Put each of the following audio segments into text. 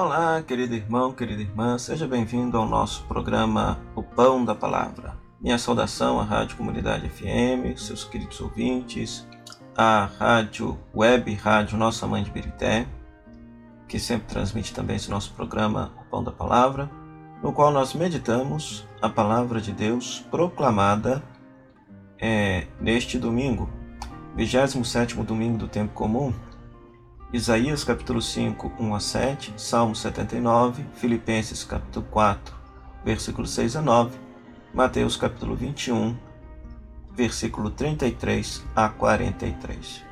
Olá, querido irmão, querida irmã, seja bem-vindo ao nosso programa O Pão da Palavra. Minha saudação à Rádio Comunidade FM, seus queridos ouvintes, à Rádio Web, Rádio Nossa Mãe de Birité, que sempre transmite também esse nosso programa O Pão da Palavra, no qual nós meditamos a palavra de Deus proclamada é, neste domingo, 27 domingo do tempo comum, Isaías capítulo 5, 1 a 7, Salmo 79, Filipenses capítulo 4, versículo 6 a 9, Mateus capítulo 21, versículo 33 a 43.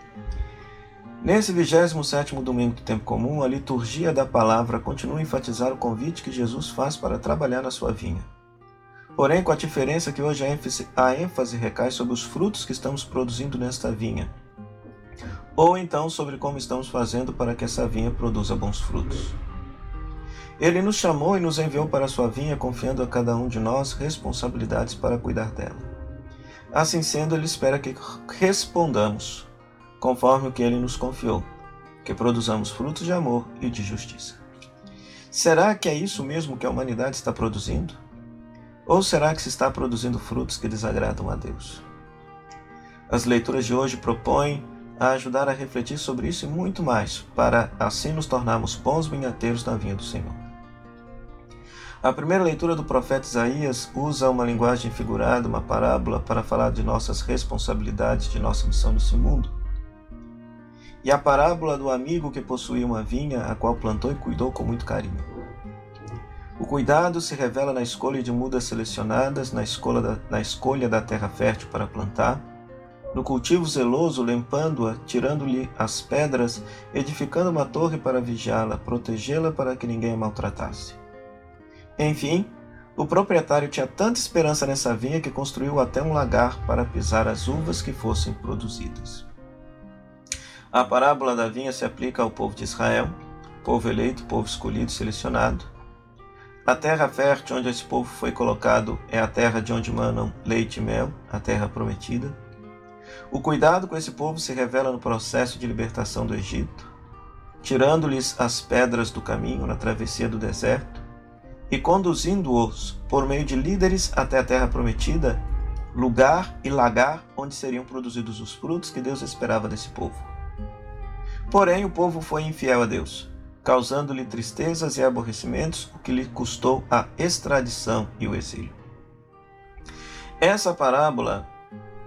Nesse 27 domingo do tempo comum, a liturgia da palavra continua a enfatizar o convite que Jesus faz para trabalhar na sua vinha. Porém, com a diferença que hoje a ênfase, a ênfase recai sobre os frutos que estamos produzindo nesta vinha ou então sobre como estamos fazendo para que essa vinha produza bons frutos. Ele nos chamou e nos enviou para a sua vinha, confiando a cada um de nós responsabilidades para cuidar dela. Assim sendo, ele espera que respondamos conforme o que ele nos confiou, que produzamos frutos de amor e de justiça. Será que é isso mesmo que a humanidade está produzindo? Ou será que se está produzindo frutos que desagradam a Deus? As leituras de hoje propõem a ajudar a refletir sobre isso e muito mais, para assim nos tornarmos bons vinhateiros na vinha do Senhor. A primeira leitura do profeta Isaías usa uma linguagem figurada, uma parábola, para falar de nossas responsabilidades, de nossa missão nesse mundo. E a parábola do amigo que possuía uma vinha, a qual plantou e cuidou com muito carinho. O cuidado se revela na escolha de mudas selecionadas, na escolha da, na escolha da terra fértil para plantar, no cultivo zeloso, limpando-a, tirando-lhe as pedras, edificando uma torre para vigiá-la, protegê-la para que ninguém a maltratasse. Enfim, o proprietário tinha tanta esperança nessa vinha que construiu até um lagar para pisar as uvas que fossem produzidas. A parábola da vinha se aplica ao povo de Israel, povo eleito, povo escolhido, selecionado. A terra fértil onde esse povo foi colocado é a terra de onde manam leite e mel, a terra prometida. O cuidado com esse povo se revela no processo de libertação do Egito, tirando-lhes as pedras do caminho na travessia do deserto e conduzindo-os por meio de líderes até a terra prometida, lugar e lagar onde seriam produzidos os frutos que Deus esperava desse povo. Porém, o povo foi infiel a Deus, causando-lhe tristezas e aborrecimentos, o que lhe custou a extradição e o exílio. Essa parábola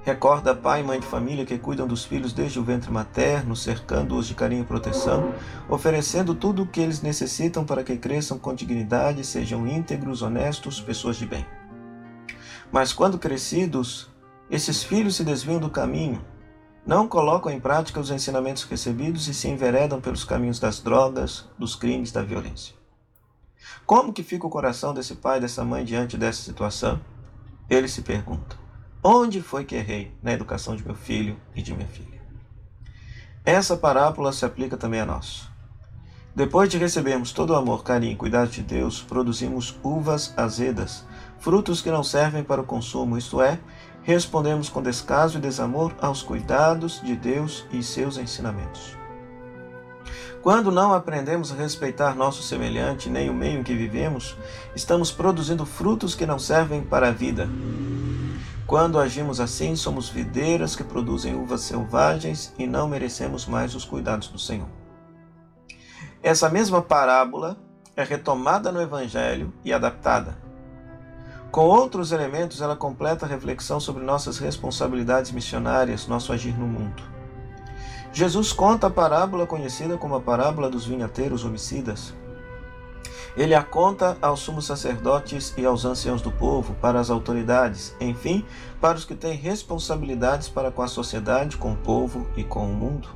Recorda pai e mãe de família que cuidam dos filhos desde o ventre materno, cercando-os de carinho e proteção, oferecendo tudo o que eles necessitam para que cresçam com dignidade, sejam íntegros, honestos, pessoas de bem. Mas quando crescidos, esses filhos se desviam do caminho, não colocam em prática os ensinamentos recebidos e se enveredam pelos caminhos das drogas, dos crimes, da violência. Como que fica o coração desse pai dessa mãe diante dessa situação? Ele se pergunta. Onde foi que errei na educação de meu filho e de minha filha? Essa parábola se aplica também a nós. Depois de recebermos todo o amor, carinho e cuidado de Deus, produzimos uvas azedas, frutos que não servem para o consumo, isto é, respondemos com descaso e desamor aos cuidados de Deus e seus ensinamentos. Quando não aprendemos a respeitar nosso semelhante nem o meio em que vivemos, estamos produzindo frutos que não servem para a vida, quando agimos assim, somos videiras que produzem uvas selvagens e não merecemos mais os cuidados do Senhor. Essa mesma parábola é retomada no Evangelho e adaptada. Com outros elementos, ela completa a reflexão sobre nossas responsabilidades missionárias, nosso agir no mundo. Jesus conta a parábola conhecida como a parábola dos vinhateiros homicidas, ele a conta aos sumos sacerdotes e aos anciãos do povo, para as autoridades, enfim, para os que têm responsabilidades para com a sociedade, com o povo e com o mundo.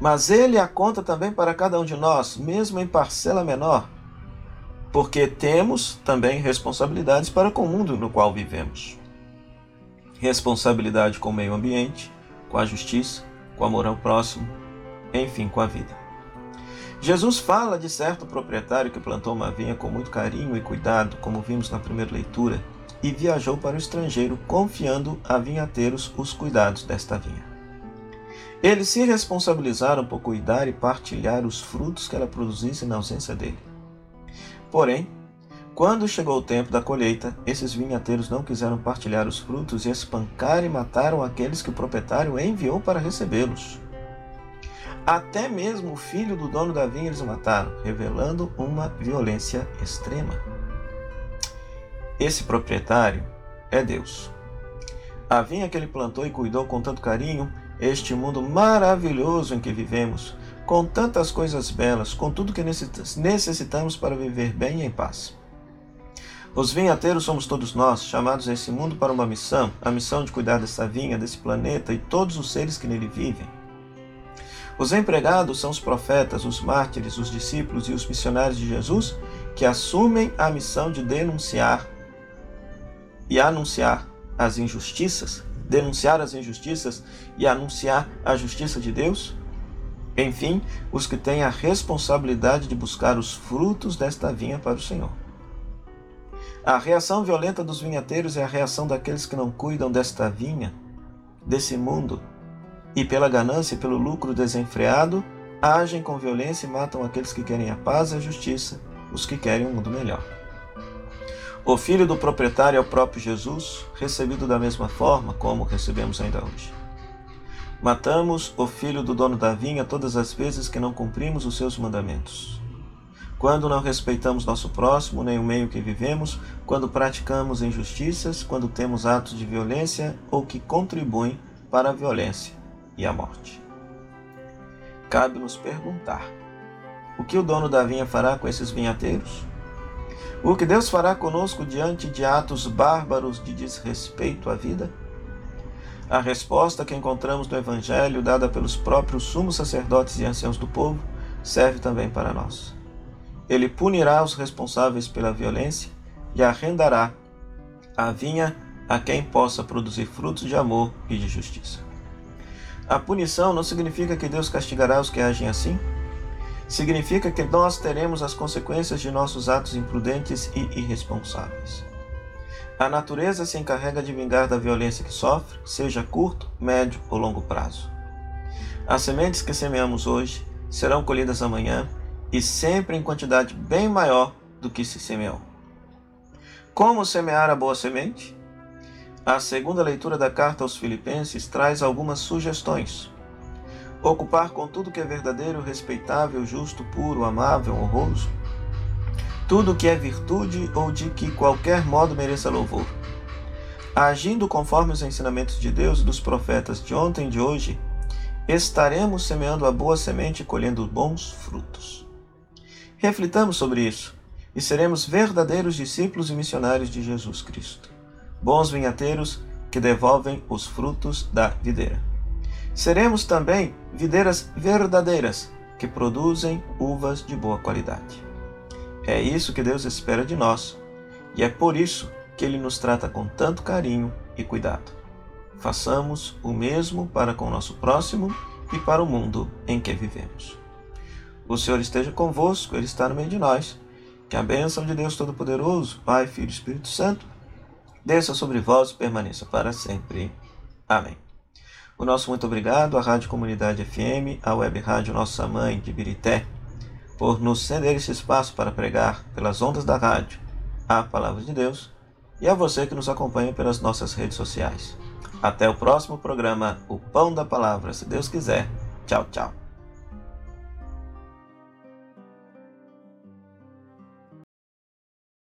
Mas ele a conta também para cada um de nós, mesmo em parcela menor, porque temos também responsabilidades para com o mundo no qual vivemos. Responsabilidade com o meio ambiente, com a justiça, com o amor ao próximo, enfim, com a vida. Jesus fala de certo proprietário que plantou uma vinha com muito carinho e cuidado, como vimos na primeira leitura, e viajou para o estrangeiro, confiando a vinhateiros os cuidados desta vinha. Eles se responsabilizaram por cuidar e partilhar os frutos que ela produzisse na ausência dele. Porém, quando chegou o tempo da colheita, esses vinhateiros não quiseram partilhar os frutos e espancaram e mataram aqueles que o proprietário enviou para recebê-los. Até mesmo o filho do dono da vinha eles mataram, revelando uma violência extrema. Esse proprietário é Deus. A vinha que ele plantou e cuidou com tanto carinho, este mundo maravilhoso em que vivemos, com tantas coisas belas, com tudo que necessitamos para viver bem e em paz. Os vinhateiros somos todos nós, chamados a esse mundo para uma missão, a missão de cuidar dessa vinha, desse planeta e todos os seres que nele vivem. Os empregados são os profetas, os mártires, os discípulos e os missionários de Jesus que assumem a missão de denunciar e anunciar as injustiças, denunciar as injustiças e anunciar a justiça de Deus. Enfim, os que têm a responsabilidade de buscar os frutos desta vinha para o Senhor. A reação violenta dos vinhateiros é a reação daqueles que não cuidam desta vinha, desse mundo, e pela ganância e pelo lucro desenfreado, agem com violência e matam aqueles que querem a paz e a justiça, os que querem um mundo melhor. O filho do proprietário é o próprio Jesus, recebido da mesma forma como recebemos ainda hoje. Matamos o filho do dono da vinha todas as vezes que não cumprimos os seus mandamentos quando não respeitamos nosso próximo nem o meio que vivemos, quando praticamos injustiças, quando temos atos de violência ou que contribuem para a violência e a morte. Cabe nos perguntar: o que o dono da vinha fará com esses vinhateiros? O que Deus fará conosco diante de atos bárbaros de desrespeito à vida? A resposta que encontramos no Evangelho, dada pelos próprios sumos sacerdotes e anciãos do povo, serve também para nós. Ele punirá os responsáveis pela violência e arrendará a vinha a quem possa produzir frutos de amor e de justiça. A punição não significa que Deus castigará os que agem assim. Significa que nós teremos as consequências de nossos atos imprudentes e irresponsáveis. A natureza se encarrega de vingar da violência que sofre, seja curto, médio ou longo prazo. As sementes que semeamos hoje serão colhidas amanhã e sempre em quantidade bem maior do que se semeou. Como semear a boa semente? A segunda leitura da carta aos Filipenses traz algumas sugestões. Ocupar com tudo que é verdadeiro, respeitável, justo, puro, amável, honroso. Tudo que é virtude ou de que qualquer modo mereça louvor. Agindo conforme os ensinamentos de Deus e dos profetas de ontem e de hoje, estaremos semeando a boa semente e colhendo bons frutos. Reflitamos sobre isso e seremos verdadeiros discípulos e missionários de Jesus Cristo, bons vinhateiros que devolvem os frutos da videira. Seremos também videiras verdadeiras que produzem uvas de boa qualidade. É isso que Deus espera de nós e é por isso que Ele nos trata com tanto carinho e cuidado. Façamos o mesmo para com o nosso próximo e para o mundo em que vivemos. O Senhor esteja convosco, Ele está no meio de nós. Que a bênção de Deus Todo-Poderoso, Pai, Filho e Espírito Santo, desça sobre vós e permaneça para sempre. Amém. O nosso muito obrigado à Rádio Comunidade FM, à Web Rádio Nossa Mãe de Birité, por nos ceder esse espaço para pregar pelas ondas da rádio a palavra de Deus e a você que nos acompanha pelas nossas redes sociais. Até o próximo programa, O Pão da Palavra, se Deus quiser. Tchau, tchau.